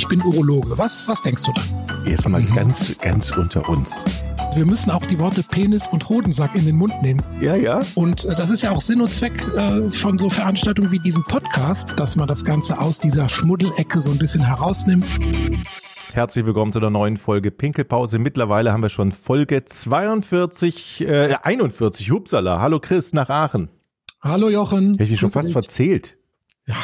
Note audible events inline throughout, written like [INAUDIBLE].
ich bin Urologe. Was, was denkst du dann? Jetzt mal ganz, ganz unter uns. Wir müssen auch die Worte Penis und Hodensack in den Mund nehmen. Ja, ja. Und äh, das ist ja auch Sinn und Zweck äh, von so Veranstaltungen wie diesem Podcast, dass man das Ganze aus dieser Schmuddelecke so ein bisschen herausnimmt. Herzlich willkommen zu der neuen Folge Pinkelpause. Mittlerweile haben wir schon Folge 42, äh, 41, Hupsala. Hallo Chris nach Aachen. Hallo Jochen. Hätte ich mich schon fast verzählt. Ja,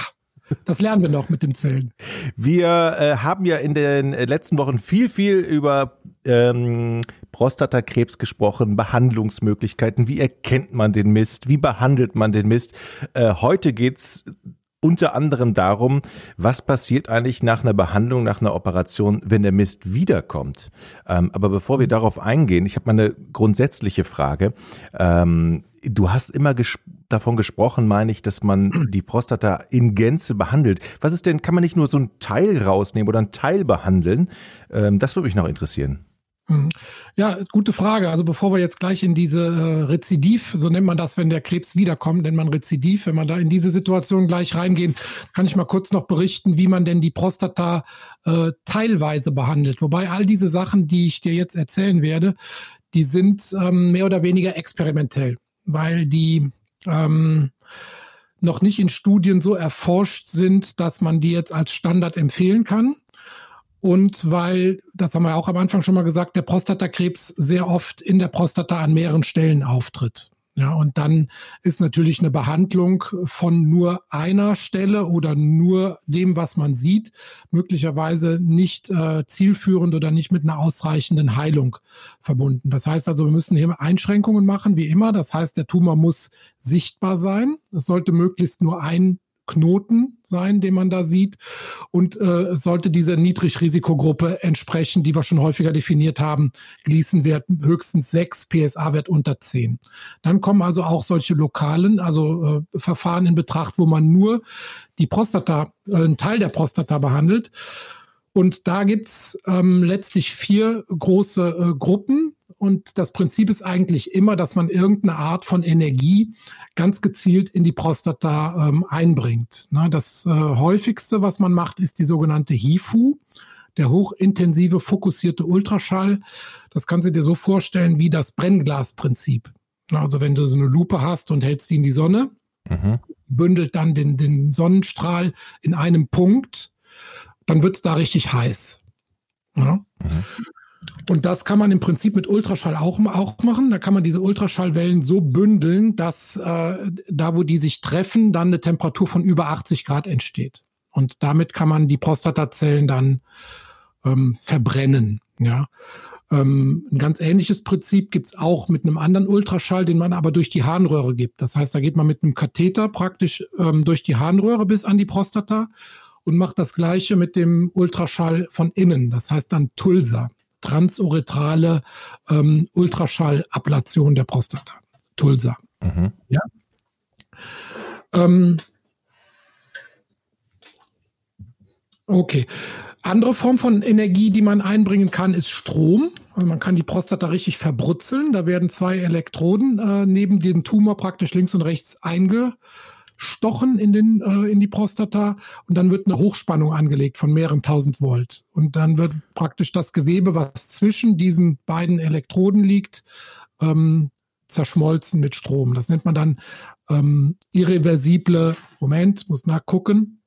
das lernen wir noch mit dem Zählen. Wir äh, haben ja in den letzten Wochen viel, viel über ähm, Prostatakrebs gesprochen, Behandlungsmöglichkeiten, wie erkennt man den Mist, wie behandelt man den Mist. Äh, heute geht's unter anderem darum, was passiert eigentlich nach einer Behandlung, nach einer Operation, wenn der Mist wiederkommt. Ähm, aber bevor wir darauf eingehen, ich habe mal eine grundsätzliche Frage. Ähm, du hast immer davon gesprochen, meine ich, dass man die Prostata in Gänze behandelt. Was ist denn, kann man nicht nur so ein Teil rausnehmen oder ein Teil behandeln? Ähm, das würde mich noch interessieren. Mhm. Ja, gute Frage. Also bevor wir jetzt gleich in diese äh, Rezidiv, so nennt man das, wenn der Krebs wiederkommt, nennt man Rezidiv, wenn man da in diese Situation gleich reingehen, kann ich mal kurz noch berichten, wie man denn die Prostata äh, teilweise behandelt. Wobei all diese Sachen, die ich dir jetzt erzählen werde, die sind ähm, mehr oder weniger experimentell, weil die ähm, noch nicht in Studien so erforscht sind, dass man die jetzt als Standard empfehlen kann und weil, das haben wir auch am Anfang schon mal gesagt, der Prostatakrebs sehr oft in der Prostata an mehreren Stellen auftritt. Ja, und dann ist natürlich eine Behandlung von nur einer Stelle oder nur dem, was man sieht, möglicherweise nicht äh, zielführend oder nicht mit einer ausreichenden Heilung verbunden. Das heißt also, wir müssen hier Einschränkungen machen, wie immer. Das heißt, der Tumor muss sichtbar sein. Es sollte möglichst nur ein Knoten sein, den man da sieht. Und äh, sollte diese Niedrigrisikogruppe entsprechen, die wir schon häufiger definiert haben, Gleason-Wert höchstens 6, PSA-Wert unter 10. Dann kommen also auch solche lokalen, also äh, Verfahren in Betracht, wo man nur die Prostata, äh, einen Teil der Prostata behandelt. Und da gibt's ähm, letztlich vier große äh, Gruppen. Und das Prinzip ist eigentlich immer, dass man irgendeine Art von Energie ganz gezielt in die Prostata ähm, einbringt. Na, das äh, häufigste, was man macht, ist die sogenannte HIFU, der hochintensive fokussierte Ultraschall. Das kannst du dir so vorstellen wie das Brennglasprinzip. Also wenn du so eine Lupe hast und hältst die in die Sonne, mhm. bündelt dann den, den Sonnenstrahl in einem Punkt, dann wird es da richtig heiß. Ja? Mhm. Und das kann man im Prinzip mit Ultraschall auch, auch machen. Da kann man diese Ultraschallwellen so bündeln, dass äh, da, wo die sich treffen, dann eine Temperatur von über 80 Grad entsteht. Und damit kann man die Prostatazellen dann ähm, verbrennen. Ja. Ähm, ein ganz ähnliches Prinzip gibt's auch mit einem anderen Ultraschall, den man aber durch die Harnröhre gibt. Das heißt, da geht man mit einem Katheter praktisch ähm, durch die Harnröhre bis an die Prostata und macht das gleiche mit dem Ultraschall von innen. Das heißt dann Tulsa transuretrale ähm, Ultraschallablation der Prostata. Tulsa. Mhm. Ja. Ähm, okay. Andere Form von Energie, die man einbringen kann, ist Strom. Also man kann die Prostata richtig verbrutzeln. Da werden zwei Elektroden äh, neben diesem Tumor praktisch links und rechts einge stochen in, den, äh, in die Prostata und dann wird eine Hochspannung angelegt von mehreren tausend Volt. Und dann wird praktisch das Gewebe, was zwischen diesen beiden Elektroden liegt, ähm, zerschmolzen mit Strom. Das nennt man dann ähm, irreversible, Moment, muss nachgucken.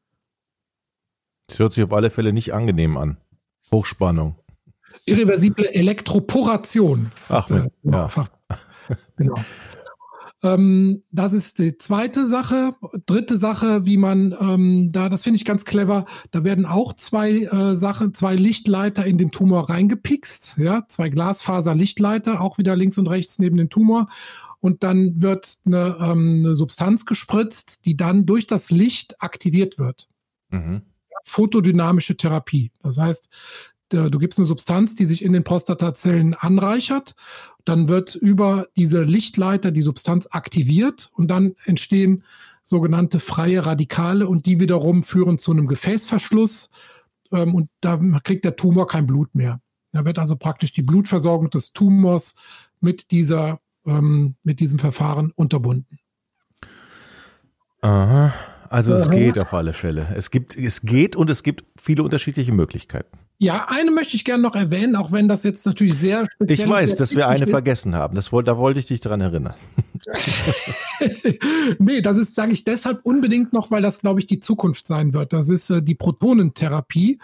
Das hört sich auf alle Fälle nicht angenehm an. Hochspannung. Irreversible Elektroporation. Ach, der, ja. [LAUGHS] Genau. Ähm, das ist die zweite Sache. Dritte Sache, wie man ähm, da, das finde ich ganz clever, da werden auch zwei äh, Sachen, zwei Lichtleiter in den Tumor reingepikst, ja, zwei Glasfaser-Lichtleiter, auch wieder links und rechts neben dem Tumor. Und dann wird eine, ähm, eine Substanz gespritzt, die dann durch das Licht aktiviert wird. Mhm. Photodynamische Therapie. Das heißt, du gibst eine Substanz, die sich in den Prostatazellen anreichert dann wird über diese Lichtleiter die Substanz aktiviert und dann entstehen sogenannte freie Radikale und die wiederum führen zu einem Gefäßverschluss ähm, und da kriegt der Tumor kein Blut mehr. Da wird also praktisch die Blutversorgung des Tumors mit dieser, ähm, mit diesem Verfahren unterbunden. Aha. also es geht auf alle Fälle. Es gibt, es geht und es gibt viele unterschiedliche Möglichkeiten. Ja, eine möchte ich gerne noch erwähnen, auch wenn das jetzt natürlich sehr speziell ist. Ich weiß, dass wir eine ist. vergessen haben. Das, da wollte ich dich daran erinnern. [LAUGHS] nee, das ist, sage ich deshalb unbedingt noch, weil das, glaube ich, die Zukunft sein wird. Das ist äh, die Protonentherapie.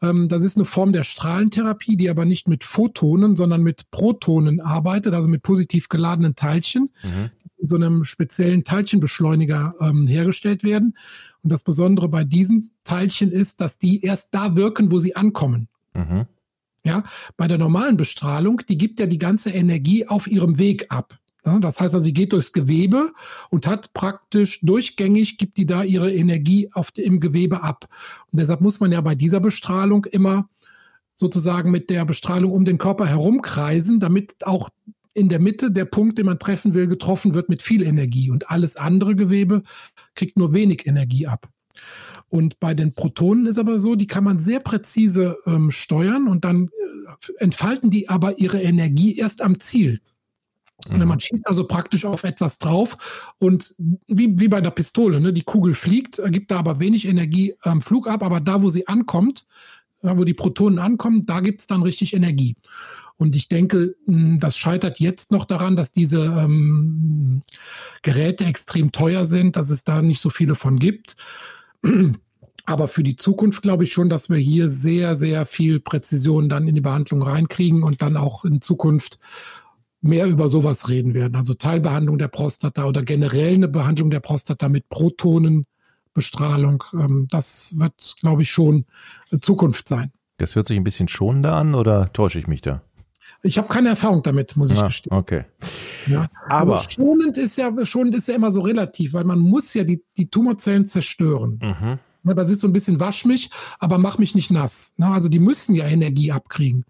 Ähm, das ist eine Form der Strahlentherapie, die aber nicht mit Photonen, sondern mit Protonen arbeitet, also mit positiv geladenen Teilchen. Mhm so einem speziellen Teilchenbeschleuniger ähm, hergestellt werden. Und das Besondere bei diesen Teilchen ist, dass die erst da wirken, wo sie ankommen. Mhm. Ja, bei der normalen Bestrahlung, die gibt ja die ganze Energie auf ihrem Weg ab. Ja, das heißt also, sie geht durchs Gewebe und hat praktisch durchgängig, gibt die da ihre Energie auf, im Gewebe ab. Und deshalb muss man ja bei dieser Bestrahlung immer sozusagen mit der Bestrahlung um den Körper herumkreisen, damit auch in der Mitte der Punkt, den man treffen will, getroffen wird mit viel Energie und alles andere Gewebe kriegt nur wenig Energie ab. Und bei den Protonen ist aber so, die kann man sehr präzise ähm, steuern und dann äh, entfalten die aber ihre Energie erst am Ziel. Und mhm. man schießt also praktisch auf etwas drauf und wie, wie bei einer Pistole, ne? die Kugel fliegt, gibt da aber wenig Energie am Flug ab, aber da, wo sie ankommt, da, wo die Protonen ankommen, da gibt es dann richtig Energie. Und ich denke, hm, das scheitert jetzt noch daran, dass diese ähm, Geräte extrem teuer sind, dass es da nicht so viele von gibt. [CLEARS THROAT] Aber für die Zukunft glaube ich schon, dass wir hier sehr, sehr viel Präzision dann in die Behandlung reinkriegen und dann auch in Zukunft mehr über sowas reden werden. Also Teilbehandlung der Prostata oder generell eine Behandlung der Prostata mit Protonenbestrahlung. Ähm, das wird, glaube ich, schon Zukunft sein. Das hört sich ein bisschen schonender an oder täusche ich mich da? Ich habe keine Erfahrung damit, muss ich ah, gestehen. Okay. Ja. Aber, Aber, schonend ist ja schonend ist ja immer so relativ, weil man muss ja die, die Tumorzellen zerstören. Mhm. Ja, das ist so ein bisschen wasch mich, aber mach mich nicht nass. Na, also die müssen ja Energie abkriegen.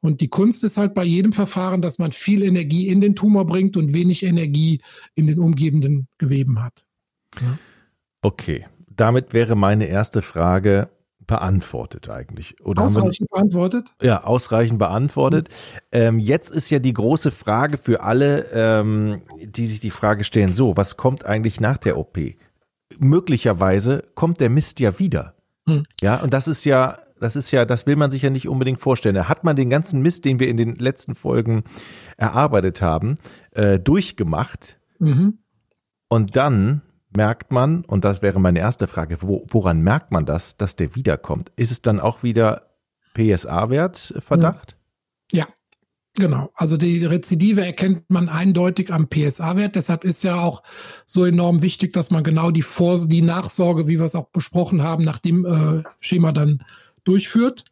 Und die Kunst ist halt bei jedem Verfahren, dass man viel Energie in den Tumor bringt und wenig Energie in den umgebenden Geweben hat. Ja. Okay, damit wäre meine erste Frage, beantwortet eigentlich. Oder ausreichend wir, beantwortet? Ja, ausreichend beantwortet. Mhm. Ähm, jetzt ist ja die große Frage für alle, ähm, die sich die Frage stellen, so, was kommt eigentlich nach der OP? Möglicherweise kommt der Mist ja wieder. Mhm. Ja, und das ist ja, das ist ja, das will man sich ja nicht unbedingt vorstellen. Hat man den ganzen Mist, den wir in den letzten Folgen erarbeitet haben, äh, durchgemacht mhm. und dann merkt man, und das wäre meine erste Frage, wo, woran merkt man das, dass der wiederkommt? Ist es dann auch wieder PSA-Wert Verdacht? Ja, genau. Also die Rezidive erkennt man eindeutig am PSA-Wert. Deshalb ist ja auch so enorm wichtig, dass man genau die, Vor die Nachsorge, wie wir es auch besprochen haben, nach dem äh, Schema dann durchführt.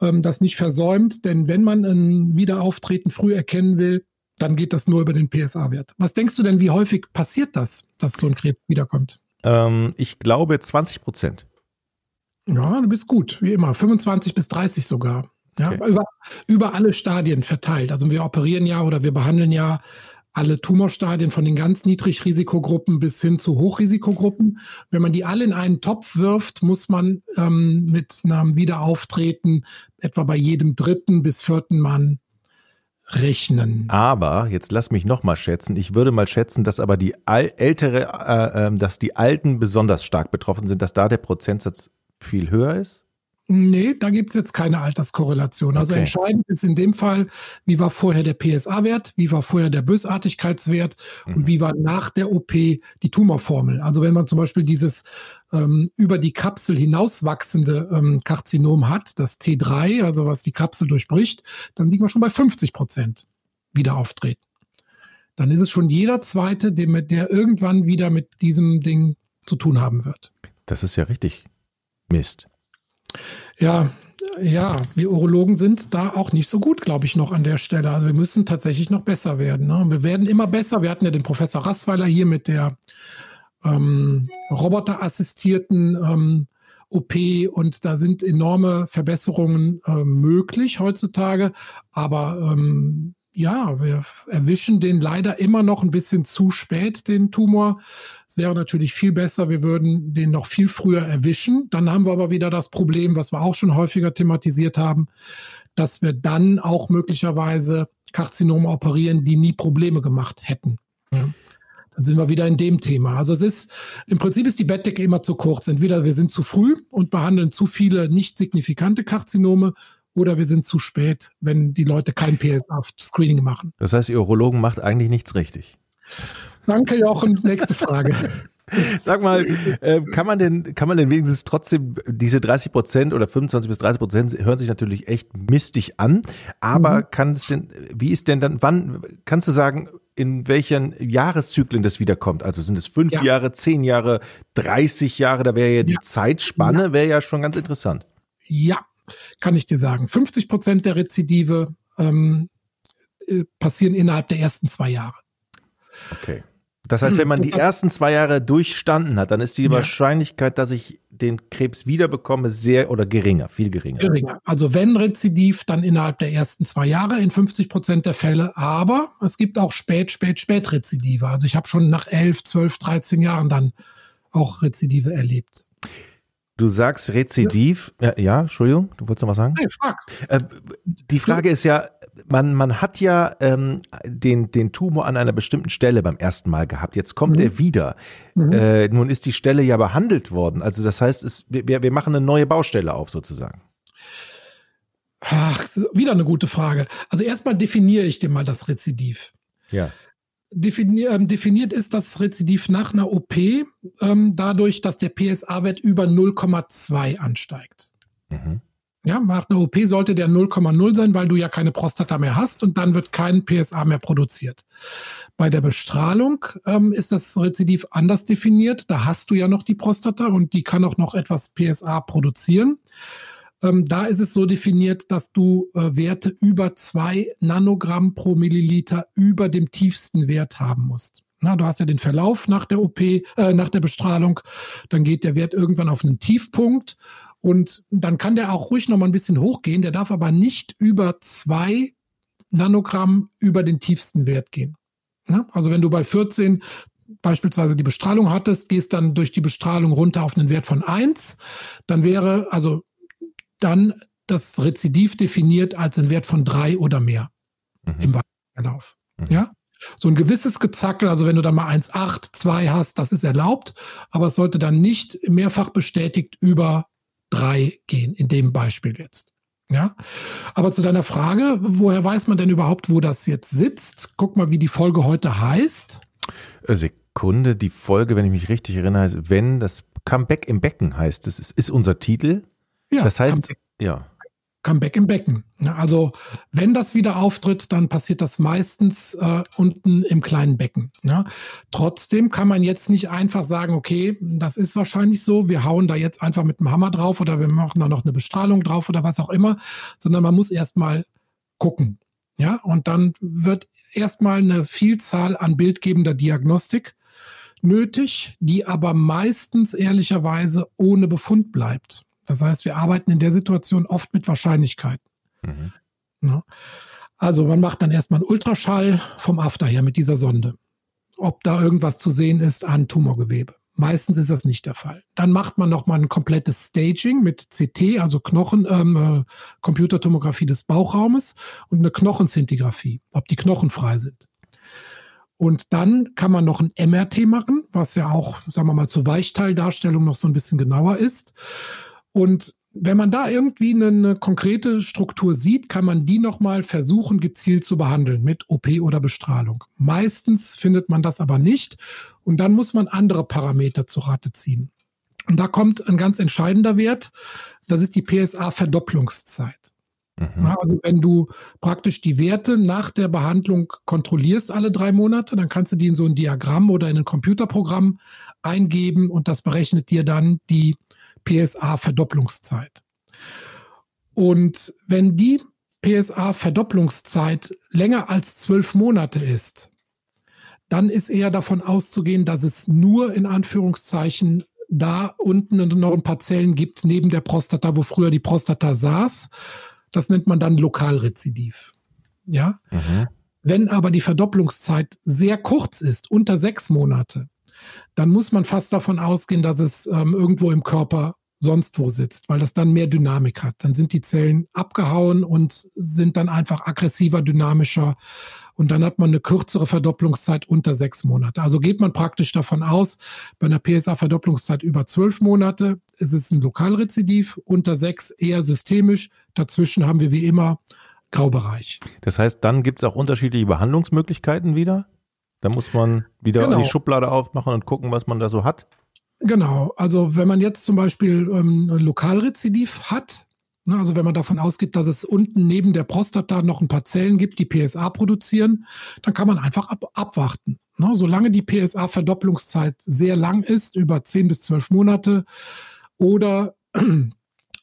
Ähm, das nicht versäumt, denn wenn man ein Wiederauftreten früh erkennen will, dann geht das nur über den PSA-Wert. Was denkst du denn, wie häufig passiert das, dass so ein Krebs wiederkommt? Ähm, ich glaube 20 Prozent. Ja, du bist gut, wie immer. 25 bis 30 sogar. Ja, okay. über, über alle Stadien verteilt. Also wir operieren ja oder wir behandeln ja alle Tumorstadien von den ganz Niedrigrisikogruppen bis hin zu Hochrisikogruppen. Wenn man die alle in einen Topf wirft, muss man ähm, mit einem Wiederauftreten etwa bei jedem dritten bis vierten Mann rechnen. Aber jetzt lass mich noch mal schätzen. Ich würde mal schätzen, dass aber die ältere, äh, äh, dass die Alten besonders stark betroffen sind, dass da der Prozentsatz viel höher ist. Nee, da gibt's jetzt keine Alterskorrelation. Also okay. entscheidend ist in dem Fall, wie war vorher der PSA-Wert, wie war vorher der Bösartigkeitswert mhm. und wie war nach der OP die Tumorformel. Also wenn man zum Beispiel dieses ähm, über die Kapsel hinauswachsende ähm, Karzinom hat, das T3, also was die Kapsel durchbricht, dann liegt man schon bei 50 Prozent Wiederauftreten. Dann ist es schon jeder Zweite, der, der irgendwann wieder mit diesem Ding zu tun haben wird. Das ist ja richtig Mist. Ja, ja, wir Urologen sind da auch nicht so gut, glaube ich, noch an der Stelle. Also wir müssen tatsächlich noch besser werden. Ne? Wir werden immer besser. Wir hatten ja den Professor Rassweiler hier mit der ähm, roboterassistierten ähm, OP und da sind enorme Verbesserungen äh, möglich heutzutage. Aber ähm, ja, wir erwischen den leider immer noch ein bisschen zu spät, den Tumor. Es wäre natürlich viel besser, wir würden den noch viel früher erwischen. Dann haben wir aber wieder das Problem, was wir auch schon häufiger thematisiert haben, dass wir dann auch möglicherweise Karzinome operieren, die nie Probleme gemacht hätten. Ja. Dann sind wir wieder in dem Thema. Also es ist, im Prinzip ist die Bettdecke immer zu kurz. Entweder wir sind zu früh und behandeln zu viele nicht signifikante Karzinome oder wir sind zu spät, wenn die Leute kein PSA-Screening machen. Das heißt, Ihr Urologen macht eigentlich nichts richtig. Danke, Jochen. Nächste Frage. [LAUGHS] Sag mal, äh, kann man denn, kann man denn wenigstens trotzdem diese 30 Prozent oder 25 bis 30 Prozent hören sich natürlich echt mistig an, aber mhm. kann es denn, wie ist denn dann, wann, kannst du sagen, in welchen Jahreszyklen das wiederkommt? Also sind es fünf ja. Jahre, zehn Jahre, 30 Jahre, da wäre ja die ja. Zeitspanne, wäre ja schon ganz interessant. Ja, kann ich dir sagen. 50 Prozent der Rezidive ähm, äh, passieren innerhalb der ersten zwei Jahre. Okay. Das heißt, wenn man die ersten zwei Jahre durchstanden hat, dann ist die ja. Wahrscheinlichkeit, dass ich den Krebs wiederbekomme, sehr oder geringer, viel geringer. Geringer. Also wenn Rezidiv, dann innerhalb der ersten zwei Jahre in 50 Prozent der Fälle. Aber es gibt auch spät, spät, spät Rezidive. Also ich habe schon nach 11, 12, 13 Jahren dann auch Rezidive erlebt. Du sagst Rezidiv, ja, ja, Entschuldigung, du wolltest noch was sagen? Nee, frag. Äh, die Frage ist ja, man, man hat ja ähm, den, den Tumor an einer bestimmten Stelle beim ersten Mal gehabt. Jetzt kommt mhm. er wieder. Mhm. Äh, nun ist die Stelle ja behandelt worden. Also das heißt, es, wir, wir machen eine neue Baustelle auf sozusagen. Ach, wieder eine gute Frage. Also erstmal definiere ich dir mal das Rezidiv. Ja. Definier, ähm, definiert ist das Rezidiv nach einer OP ähm, dadurch, dass der PSA-Wert über 0,2 ansteigt. Mhm. Ja, nach einer OP sollte der 0,0 sein, weil du ja keine Prostata mehr hast und dann wird kein PSA mehr produziert. Bei der Bestrahlung ähm, ist das Rezidiv anders definiert. Da hast du ja noch die Prostata und die kann auch noch etwas PSA produzieren. Ähm, da ist es so definiert, dass du äh, Werte über zwei Nanogramm pro Milliliter über dem tiefsten Wert haben musst. Na, du hast ja den Verlauf nach der OP, äh, nach der Bestrahlung. Dann geht der Wert irgendwann auf einen Tiefpunkt und dann kann der auch ruhig noch mal ein bisschen hochgehen. Der darf aber nicht über zwei Nanogramm über den tiefsten Wert gehen. Ja? Also wenn du bei 14 beispielsweise die Bestrahlung hattest, gehst dann durch die Bestrahlung runter auf einen Wert von 1, dann wäre also dann das Rezidiv definiert als ein Wert von 3 oder mehr mhm. im Verlauf. Mhm. Ja? So ein gewisses Gezackel, also wenn du dann mal 1,8, 2 hast, das ist erlaubt, aber es sollte dann nicht mehrfach bestätigt über drei gehen, in dem Beispiel jetzt. Ja, aber zu deiner Frage, woher weiß man denn überhaupt, wo das jetzt sitzt? Guck mal, wie die Folge heute heißt. Äh, Sekunde, die Folge, wenn ich mich richtig erinnere, heißt, wenn das Comeback im Becken heißt, das ist, ist unser Titel. Ja, das heißt, Comeback. ja. Comeback im Becken. Also wenn das wieder auftritt, dann passiert das meistens äh, unten im kleinen Becken. Ja. Trotzdem kann man jetzt nicht einfach sagen, okay, das ist wahrscheinlich so, wir hauen da jetzt einfach mit dem Hammer drauf oder wir machen da noch eine Bestrahlung drauf oder was auch immer, sondern man muss erstmal gucken. Ja, und dann wird erstmal eine Vielzahl an bildgebender Diagnostik nötig, die aber meistens ehrlicherweise ohne Befund bleibt. Das heißt, wir arbeiten in der Situation oft mit Wahrscheinlichkeiten. Mhm. Ja. Also man macht dann erstmal einen Ultraschall vom After her mit dieser Sonde, ob da irgendwas zu sehen ist an Tumorgewebe. Meistens ist das nicht der Fall. Dann macht man nochmal ein komplettes Staging mit CT, also Knochen, ähm, äh, Computertomographie des Bauchraumes und eine Knochenszintigraphie, ob die Knochen frei sind. Und dann kann man noch ein MRT machen, was ja auch, sagen wir mal, zur Weichteildarstellung noch so ein bisschen genauer ist. Und wenn man da irgendwie eine, eine, konkrete Struktur sieht, kann man die nochmal versuchen, gezielt zu behandeln mit OP oder Bestrahlung. Meistens findet man das aber nicht und dann muss man andere Parameter zu Rate ziehen. Und da kommt ein ganz entscheidender Wert, das ist die PSA-Verdopplungszeit. Mhm. Also wenn du praktisch die Werte nach der Behandlung kontrollierst alle drei Monate, dann kannst du die in so ein Diagramm oder in ein Computerprogramm eingeben und das berechnet dir dann die PSA-Verdopplungszeit. Und wenn die PSA-Verdopplungszeit länger als zwölf Monate ist, dann ist eher davon auszugehen, dass es nur in Anführungszeichen da unten noch ein paar Zellen gibt neben der Prostata, wo früher die Prostata saß. Das nennt man dann Lokalrezidiv. Ja. Mhm. Wenn aber die Verdopplungszeit sehr kurz ist, unter sechs Monate, dann muss man fast davon ausgehen, dass es ähm, irgendwo im Körper sonst wo sitzt, weil das dann mehr Dynamik hat. Dann sind die Zellen abgehauen und sind dann einfach aggressiver, dynamischer und dann hat man eine kürzere Verdopplungszeit unter sechs Monate. Also geht man praktisch davon aus, bei einer PSA-Verdopplungszeit über zwölf Monate ist es ein Lokalrezidiv, unter sechs eher systemisch, dazwischen haben wir wie immer Graubereich. Das heißt, dann gibt es auch unterschiedliche Behandlungsmöglichkeiten wieder? Da muss man wieder genau. die Schublade aufmachen und gucken, was man da so hat? Genau, also wenn man jetzt zum Beispiel ähm, Lokalrezidiv hat, ne, also wenn man davon ausgeht, dass es unten neben der Prostata noch ein paar Zellen gibt, die PSA produzieren, dann kann man einfach ab, abwarten. Ne, solange die PSA-Verdopplungszeit sehr lang ist, über 10 bis 12 Monate, oder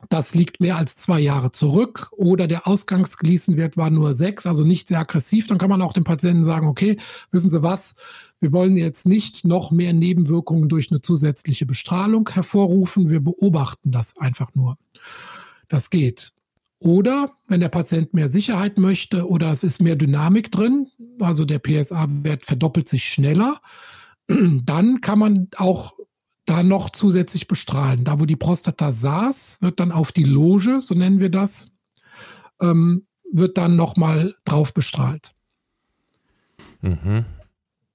das liegt mehr als zwei Jahre zurück oder der Ausgangsgließenwert war nur sechs, also nicht sehr aggressiv, dann kann man auch dem Patienten sagen, okay, wissen Sie was, wir wollen jetzt nicht noch mehr Nebenwirkungen durch eine zusätzliche Bestrahlung hervorrufen, wir beobachten das einfach nur. Das geht. Oder wenn der Patient mehr Sicherheit möchte oder es ist mehr Dynamik drin, also der PSA-Wert verdoppelt sich schneller, [CLEARS THROAT] dann kann man auch da noch zusätzlich bestrahlen. Da, wo die Prostata saß, wird dann auf die Loge, so nennen wir das, ähm, wird dann nochmal drauf bestrahlt. Mhm.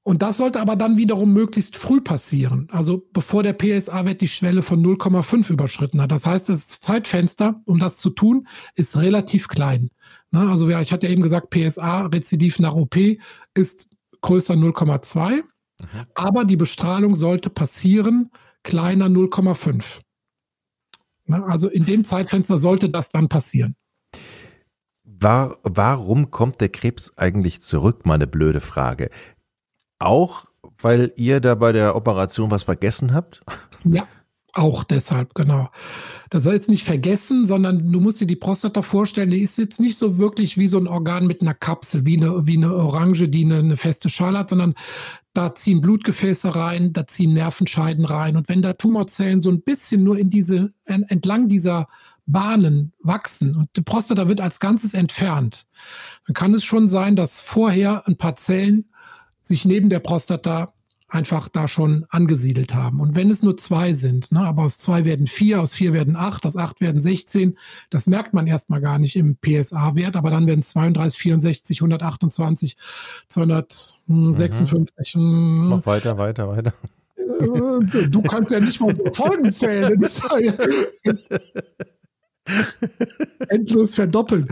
Und das sollte aber dann wiederum möglichst früh passieren. Also bevor der PSA-Wert die Schwelle von 0,5 überschritten hat. Das heißt, das Zeitfenster, um das zu tun, ist relativ klein. Ne? Also ja, ich hatte ja eben gesagt, PSA-Rezidiv nach OP ist größer 0,2. Mhm. Aber die Bestrahlung sollte passieren, kleiner 0,5. Ne, also in dem Zeitfenster sollte das dann passieren. War, warum kommt der Krebs eigentlich zurück? Meine blöde Frage. Auch weil ihr da bei der Operation was vergessen habt? Ja, auch deshalb, genau. Das heißt nicht vergessen, sondern du musst dir die Prostata vorstellen, die ist jetzt nicht so wirklich wie so ein Organ mit einer Kapsel, wie eine, wie eine Orange, die eine, eine feste Schale hat, sondern da ziehen Blutgefäße rein, da ziehen Nervenscheiden rein. Und wenn da Tumorzellen so ein bisschen nur in diese, entlang dieser Bahnen wachsen und die Prostata wird als Ganzes entfernt, dann kann es schon sein, dass vorher ein paar Zellen sich neben der Prostata einfach da schon angesiedelt haben. Und wenn es nur zwei sind, ne, aber aus zwei werden vier, aus vier werden acht, aus acht werden 16, das merkt man erstmal gar nicht im PSA-Wert, aber dann werden es 32, 64, 128, 256. Mhm. Mach weiter, weiter, weiter. Äh, du kannst ja nicht mal Folgen zählen. [LAUGHS] endlos verdoppeln.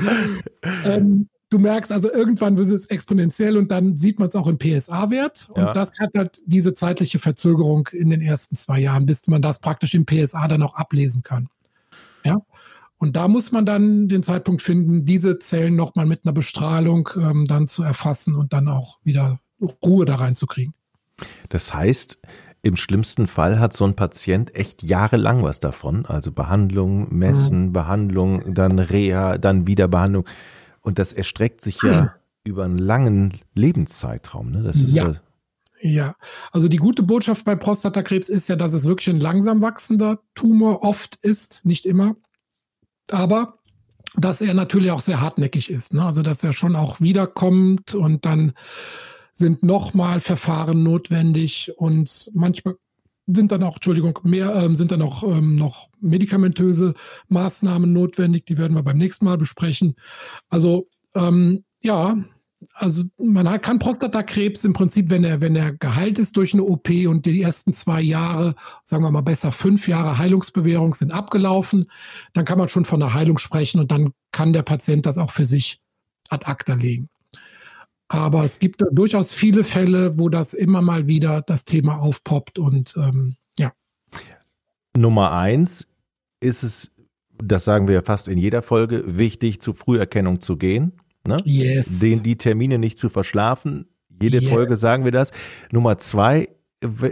Ähm, du merkst also irgendwann wird es exponentiell und dann sieht man es auch im PSA-Wert. Und ja. das hat halt diese zeitliche Verzögerung in den ersten zwei Jahren, bis man das praktisch im PSA dann auch ablesen kann. Ja. Und da muss man dann den Zeitpunkt finden, diese Zellen nochmal mit einer Bestrahlung ähm, dann zu erfassen und dann auch wieder Ruhe da reinzukriegen. Das heißt, im schlimmsten Fall hat so ein Patient echt jahrelang was davon. Also Behandlung, Messen, mhm. Behandlung, dann Reha, dann wieder Behandlung. Und das erstreckt sich ja hm. über einen langen Lebenszeitraum. Ne? Das ist ja. ja. also die gute Botschaft bei Prostatakrebs ist ja, dass es wirklich ein langsam wachsender Tumor oft ist, nicht immer. Aber dass er natürlich auch sehr hartnäckig ist. Ne? Also dass er schon auch wiederkommt und dann sind nochmal Verfahren notwendig und manchmal sind dann auch, Entschuldigung, mehr ähm, sind dann auch ähm, noch medikamentöse Maßnahmen notwendig. Die werden wir beim nächsten Mal besprechen. Also ähm, ja, also man hat, kann Prostatakrebs im Prinzip, wenn er, wenn er geheilt ist durch eine OP und die ersten zwei Jahre, sagen wir mal besser fünf Jahre Heilungsbewährung sind abgelaufen, dann kann man schon von einer Heilung sprechen und dann kann der Patient das auch für sich ad acta legen. Aber es gibt durchaus viele Fälle, wo das immer mal wieder das Thema aufpoppt und ähm, ja. Nummer eins ist es, das sagen wir ja fast in jeder Folge, wichtig, zur Früherkennung zu gehen. Ne? Yes. Den, die Termine nicht zu verschlafen. Jede yeah. Folge sagen wir das. Nummer zwei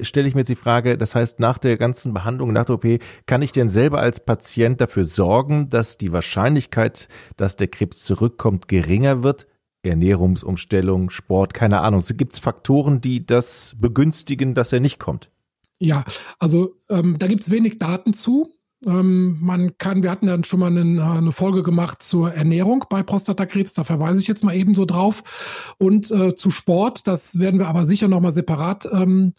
stelle ich mir jetzt die Frage, das heißt, nach der ganzen Behandlung, nach der OP, kann ich denn selber als Patient dafür sorgen, dass die Wahrscheinlichkeit, dass der Krebs zurückkommt, geringer wird, Ernährungsumstellung, Sport, keine Ahnung. Gibt es Faktoren, die das begünstigen, dass er nicht kommt? Ja, also ähm, da gibt es wenig Daten zu. Ähm, man kann, wir hatten dann schon mal eine, eine, Folge gemacht zur Ernährung bei Prostatakrebs, da verweise ich jetzt mal ebenso drauf. Und äh, zu Sport, das werden wir aber sicher nochmal separat ähm,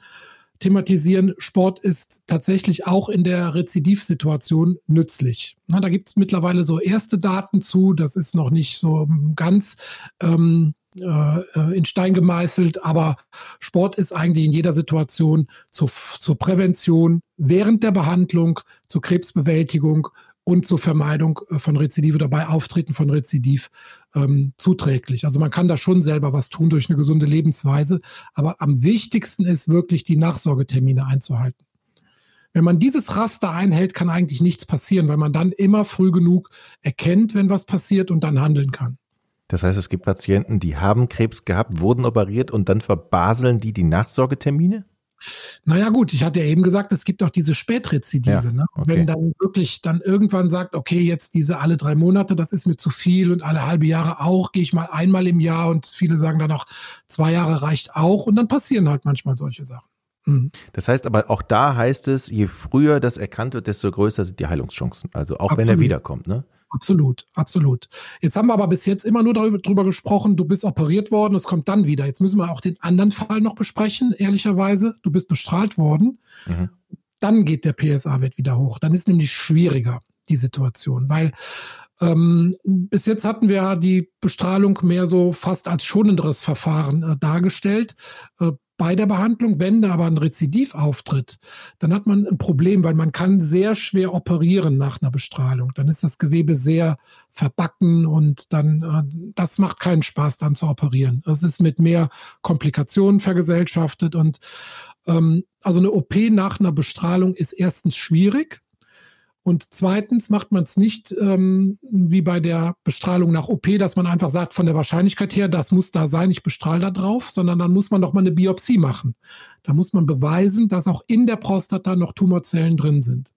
thematisieren, Sport ist tatsächlich auch in der Rezidivsituation nützlich. Na, da gibt es mittlerweile so erste Daten zu, das ist noch nicht so ganz ähm, äh, in Stein gemeißelt, aber Sport ist eigentlich in jeder Situation zu, zur Prävention, während der Behandlung, zur Krebsbewältigung und zur Vermeidung äh, von Rezidiv oder bei Auftreten von Rezidiv ähm, zuträglich. Also man kann da schon selber was tun durch eine gesunde Lebensweise, aber am wichtigsten ist wirklich die Nachsorgetermine einzuhalten. Wenn man dieses Raster einhält, kann eigentlich nichts passieren, weil man dann immer früh genug erkennt, wenn was passiert und dann handeln kann. Das heißt, es gibt Patienten, die haben Krebs gehabt, wurden operiert und dann verbaseln die die Nachsorgetermine? Naja gut, ich hatte ja eben gesagt, es gibt auch diese Spätrezidive. Ja, ne? okay. Wenn dann wirklich dann irgendwann sagt, okay, jetzt diese alle drei Monate, das ist mir zu viel und alle halbe Jahre auch, gehe ich mal einmal im Jahr und viele sagen dann auch, zwei Jahre reicht auch und dann passieren halt manchmal solche Sachen. Mhm. Das heißt aber auch da heißt es, je früher das erkannt wird, desto größer sind die Heilungschancen. Also auch Absolut. wenn er wiederkommt, ne? Absolut, absolut. Jetzt haben wir aber bis jetzt immer nur darüber, darüber, gesprochen, du bist operiert worden, es kommt dann wieder. Jetzt müssen wir auch den anderen Fall noch besprechen, ehrlicherweise. Du bist bestrahlt worden. Mhm. Dann geht der PSA-Wert wieder hoch. Dann ist nämlich schwieriger die Situation, weil ähm, bis jetzt hatten wir die Bestrahlung mehr so fast als schonenderes Verfahren äh, dargestellt. Äh, bei der Behandlung, wenn da aber ein Rezidiv auftritt, dann hat man ein Problem, weil man kann sehr schwer operieren nach einer Bestrahlung. Dann ist das Gewebe sehr verbacken und dann, äh, das macht keinen Spaß dann zu operieren. Das ist mit mehr Komplikationen vergesellschaftet und ähm, also eine OP nach einer Bestrahlung ist erstens schwierig und zweitens macht man es nicht ähm, wie bei der Bestrahlung nach OP, dass man einfach sagt, von der Wahrscheinlichkeit her, das muss da sein, ich bestrahle da drauf, sondern dann muss man noch mal eine Biopsie machen. Da muss man beweisen, dass auch in der Prostata noch Tumorzellen drin sind.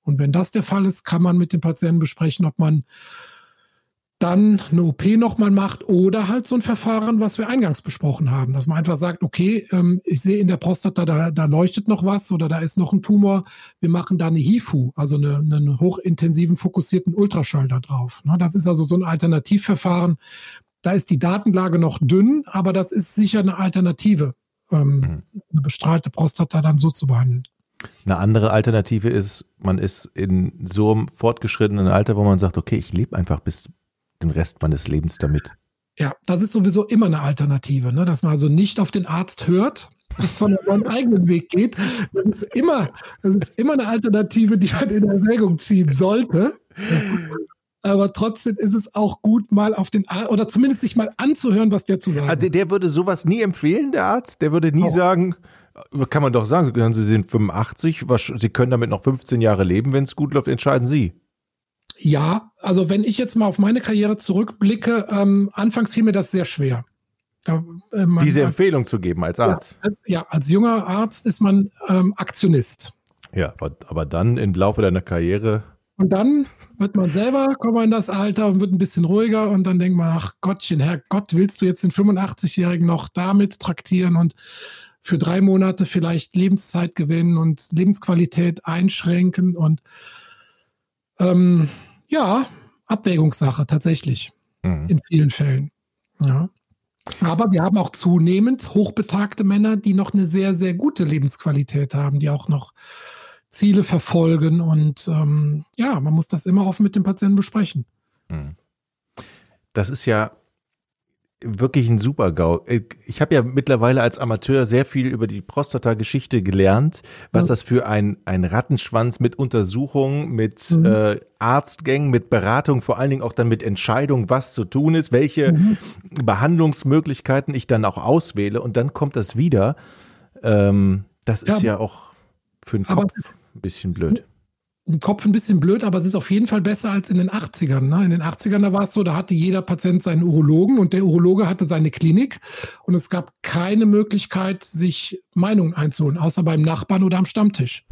Und wenn das der Fall ist, kann man mit dem Patienten besprechen, ob man dann eine OP nochmal macht oder halt so ein Verfahren, was wir eingangs besprochen haben, dass man einfach sagt, okay, ähm, ich sehe in der Prostata, da, da leuchtet noch was oder da ist noch ein Tumor, wir machen da eine HIFU, also eine, einen hochintensiven fokussierten Ultraschall da drauf. Ne? Das ist also so ein Alternativverfahren. Da ist die Datenlage noch dünn, aber das ist sicher eine Alternative, ähm, mhm. eine bestrahlte Prostata dann so zu behandeln. Eine andere Alternative ist, man ist in so einem fortgeschrittenen Alter, wo man sagt, okay, ich lebe einfach bis den Rest meines Lebens damit. Ja, das ist sowieso immer eine Alternative, ne? dass man also nicht auf den Arzt hört, [LAUGHS] sondern seinen eigenen Weg geht. Das ist immer, das ist immer eine Alternative, die man in Erwägung ziehen sollte. Aber trotzdem ist es auch gut, mal auf den Arzt oder zumindest sich mal anzuhören, was der zu sagen hat. Der, der würde sowas nie empfehlen, der Arzt? Der würde nie oh. sagen, kann man doch sagen, Sie sind 85, Sie können damit noch 15 Jahre leben, wenn es gut läuft, entscheiden Sie. Ja, also wenn ich jetzt mal auf meine Karriere zurückblicke, ähm, anfangs fiel mir das sehr schwer. Da, äh, man, Diese Empfehlung zu geben als Arzt. Ja, ja als junger Arzt ist man ähm, Aktionist. Ja, aber, aber dann im Laufe deiner Karriere. Und dann wird man selber, kommt man in das Alter und wird ein bisschen ruhiger und dann denkt man, ach Gottchen, Herr Gott, willst du jetzt den 85-Jährigen noch damit traktieren und für drei Monate vielleicht Lebenszeit gewinnen und Lebensqualität einschränken und ähm, ja, Abwägungssache tatsächlich. Mhm. In vielen Fällen. Ja. Aber wir haben auch zunehmend hochbetagte Männer, die noch eine sehr, sehr gute Lebensqualität haben, die auch noch Ziele verfolgen. Und ähm, ja, man muss das immer offen mit dem Patienten besprechen. Mhm. Das ist ja wirklich ein super GAU. Äh, ich habe ja mittlerweile als Amateur sehr viel über die Prostata-Geschichte gelernt, was ja. das für ein, ein Rattenschwanz mit Untersuchungen, mit mhm. äh, Arztgängen, mit Beratung, vor allen Dingen auch dann mit Entscheidung, was zu tun ist, welche mhm. Behandlungsmöglichkeiten ich dann auch auswähle und dann kommt das wieder. Ähm, das ist ja, ja auch für den Kopf ein bisschen blöd im Kopf ein bisschen blöd, aber es ist auf jeden Fall besser als in den 80ern. Ne? In den 80ern, da war es so, da hatte jeder Patient seinen Urologen und der Urologe hatte seine Klinik und es gab keine Möglichkeit, sich Meinungen einzuholen, außer beim Nachbarn oder am Stammtisch.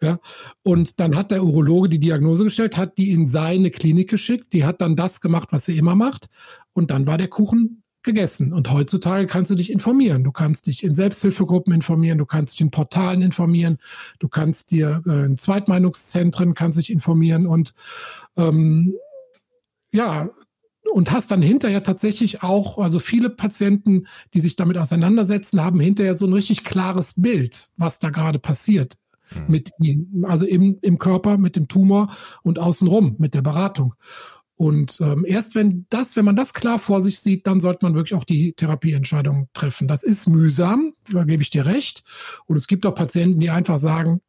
Ja, und dann hat der Urologe die Diagnose gestellt, hat die in seine Klinik geschickt, die hat dann das gemacht, was sie immer macht, und dann war der Kuchen gegessen. Und heutzutage kannst du dich informieren. Du kannst dich in Selbsthilfegruppen informieren, du kannst dich in Portalen informieren, du kannst dir äh, in Zweitmeinungszentren kannst dich informieren und ähm, ja, und hast dann hinterher tatsächlich auch, also viele Patienten, die sich damit auseinandersetzen, haben hinterher so ein richtig klares Bild, was da gerade passiert mhm. mit ihnen, also im, im Körper, mit dem Tumor und außenrum mit der Beratung. Und ähm, erst wenn das, wenn man das klar vor sich sieht, dann sollte man wirklich auch die Therapieentscheidung treffen. Das ist mühsam, da gebe ich dir recht. Und es gibt auch Patienten, die einfach sagen,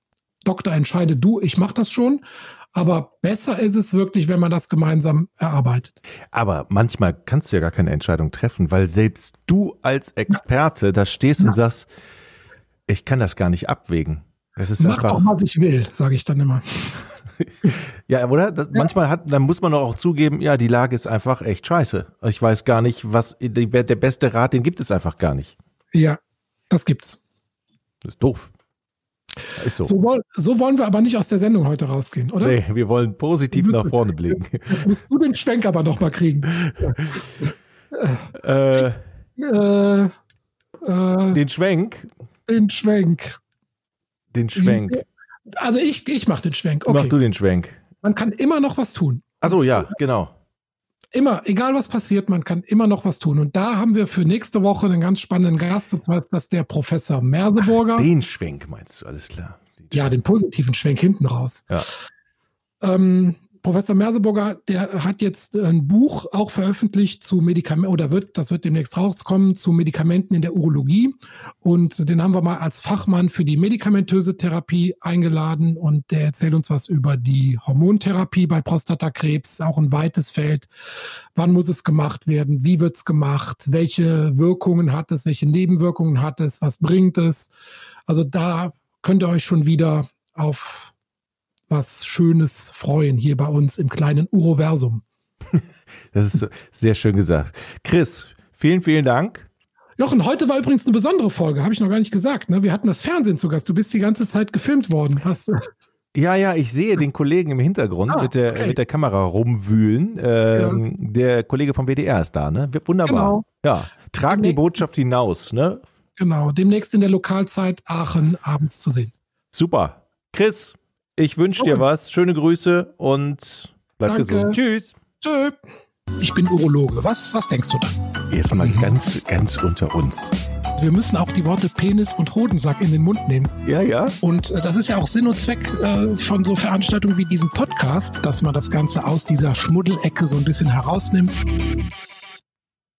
Doktor, entscheide du, ich mache das schon. Aber besser ist es wirklich, wenn man das gemeinsam erarbeitet. Aber manchmal kannst du ja gar keine Entscheidung treffen, weil selbst du als Experte ja. da stehst ja. und sagst, ich kann das gar nicht abwägen. Es ist Mach einfach, auch, was ich will, sage ich dann immer. [LAUGHS] ja, oder? Das. Manchmal hat, dann muss man doch auch zugeben, ja, die Lage ist einfach echt scheiße. Ich weiß gar nicht, was der beste Rat, den gibt es einfach gar nicht. Ja, das gibt's. Das ist doof. Ist so. So, woll, so, wollen wir aber nicht aus der Sendung heute rausgehen, oder? Nee, wir wollen positiv nach vorne blicken. [LAUGHS] Musst du den Schwenk aber noch mal kriegen. äh, äh, äh, den Schwenk? Den Schwenk. Den Schwenk. Also ich, ich mache den Schwenk. Okay. Mach du den Schwenk. Man kann immer noch was tun. Achso, ja, genau. Immer, egal was passiert, man kann immer noch was tun. Und da haben wir für nächste Woche einen ganz spannenden Gast, und zwar ist das der Professor Merseburger. Ach, den Schwenk meinst du, alles klar. Den ja, den positiven Schwenk hinten raus. Ja. Ähm, Professor Merseburger, der hat jetzt ein Buch auch veröffentlicht zu Medikamenten oder wird, das wird demnächst rauskommen, zu Medikamenten in der Urologie. Und den haben wir mal als Fachmann für die medikamentöse Therapie eingeladen und der erzählt uns was über die Hormontherapie bei Prostatakrebs, auch ein weites Feld. Wann muss es gemacht werden? Wie wird es gemacht? Welche Wirkungen hat es? Welche Nebenwirkungen hat es? Was bringt es? Also da könnt ihr euch schon wieder auf was Schönes freuen hier bei uns im kleinen Uroversum. [LAUGHS] Das ist sehr schön gesagt. Chris, vielen, vielen Dank. Jochen, heute war übrigens eine besondere Folge, habe ich noch gar nicht gesagt. Ne? Wir hatten das Fernsehen zu Gast. Du bist die ganze Zeit gefilmt worden. Hast, ja, ja, ich sehe den Kollegen im Hintergrund ah, mit, der, okay. mit der Kamera rumwühlen. Ähm, ja. Der Kollege vom WDR ist da, ne? Wunderbar. Genau. Ja, tragen die Botschaft hinaus, ne? Genau, demnächst in der Lokalzeit Aachen abends zu sehen. Super. Chris, ich wünsche dir was. Schöne Grüße und bleib Danke. gesund. Tschüss. Tschö. Ich bin Urologe. Was, was denkst du da? Jetzt mal mhm. ganz, ganz unter uns. Wir müssen auch die Worte Penis und Hodensack in den Mund nehmen. Ja, ja. Und äh, das ist ja auch Sinn und Zweck äh, von so Veranstaltungen wie diesem Podcast, dass man das Ganze aus dieser Schmuddelecke so ein bisschen herausnimmt.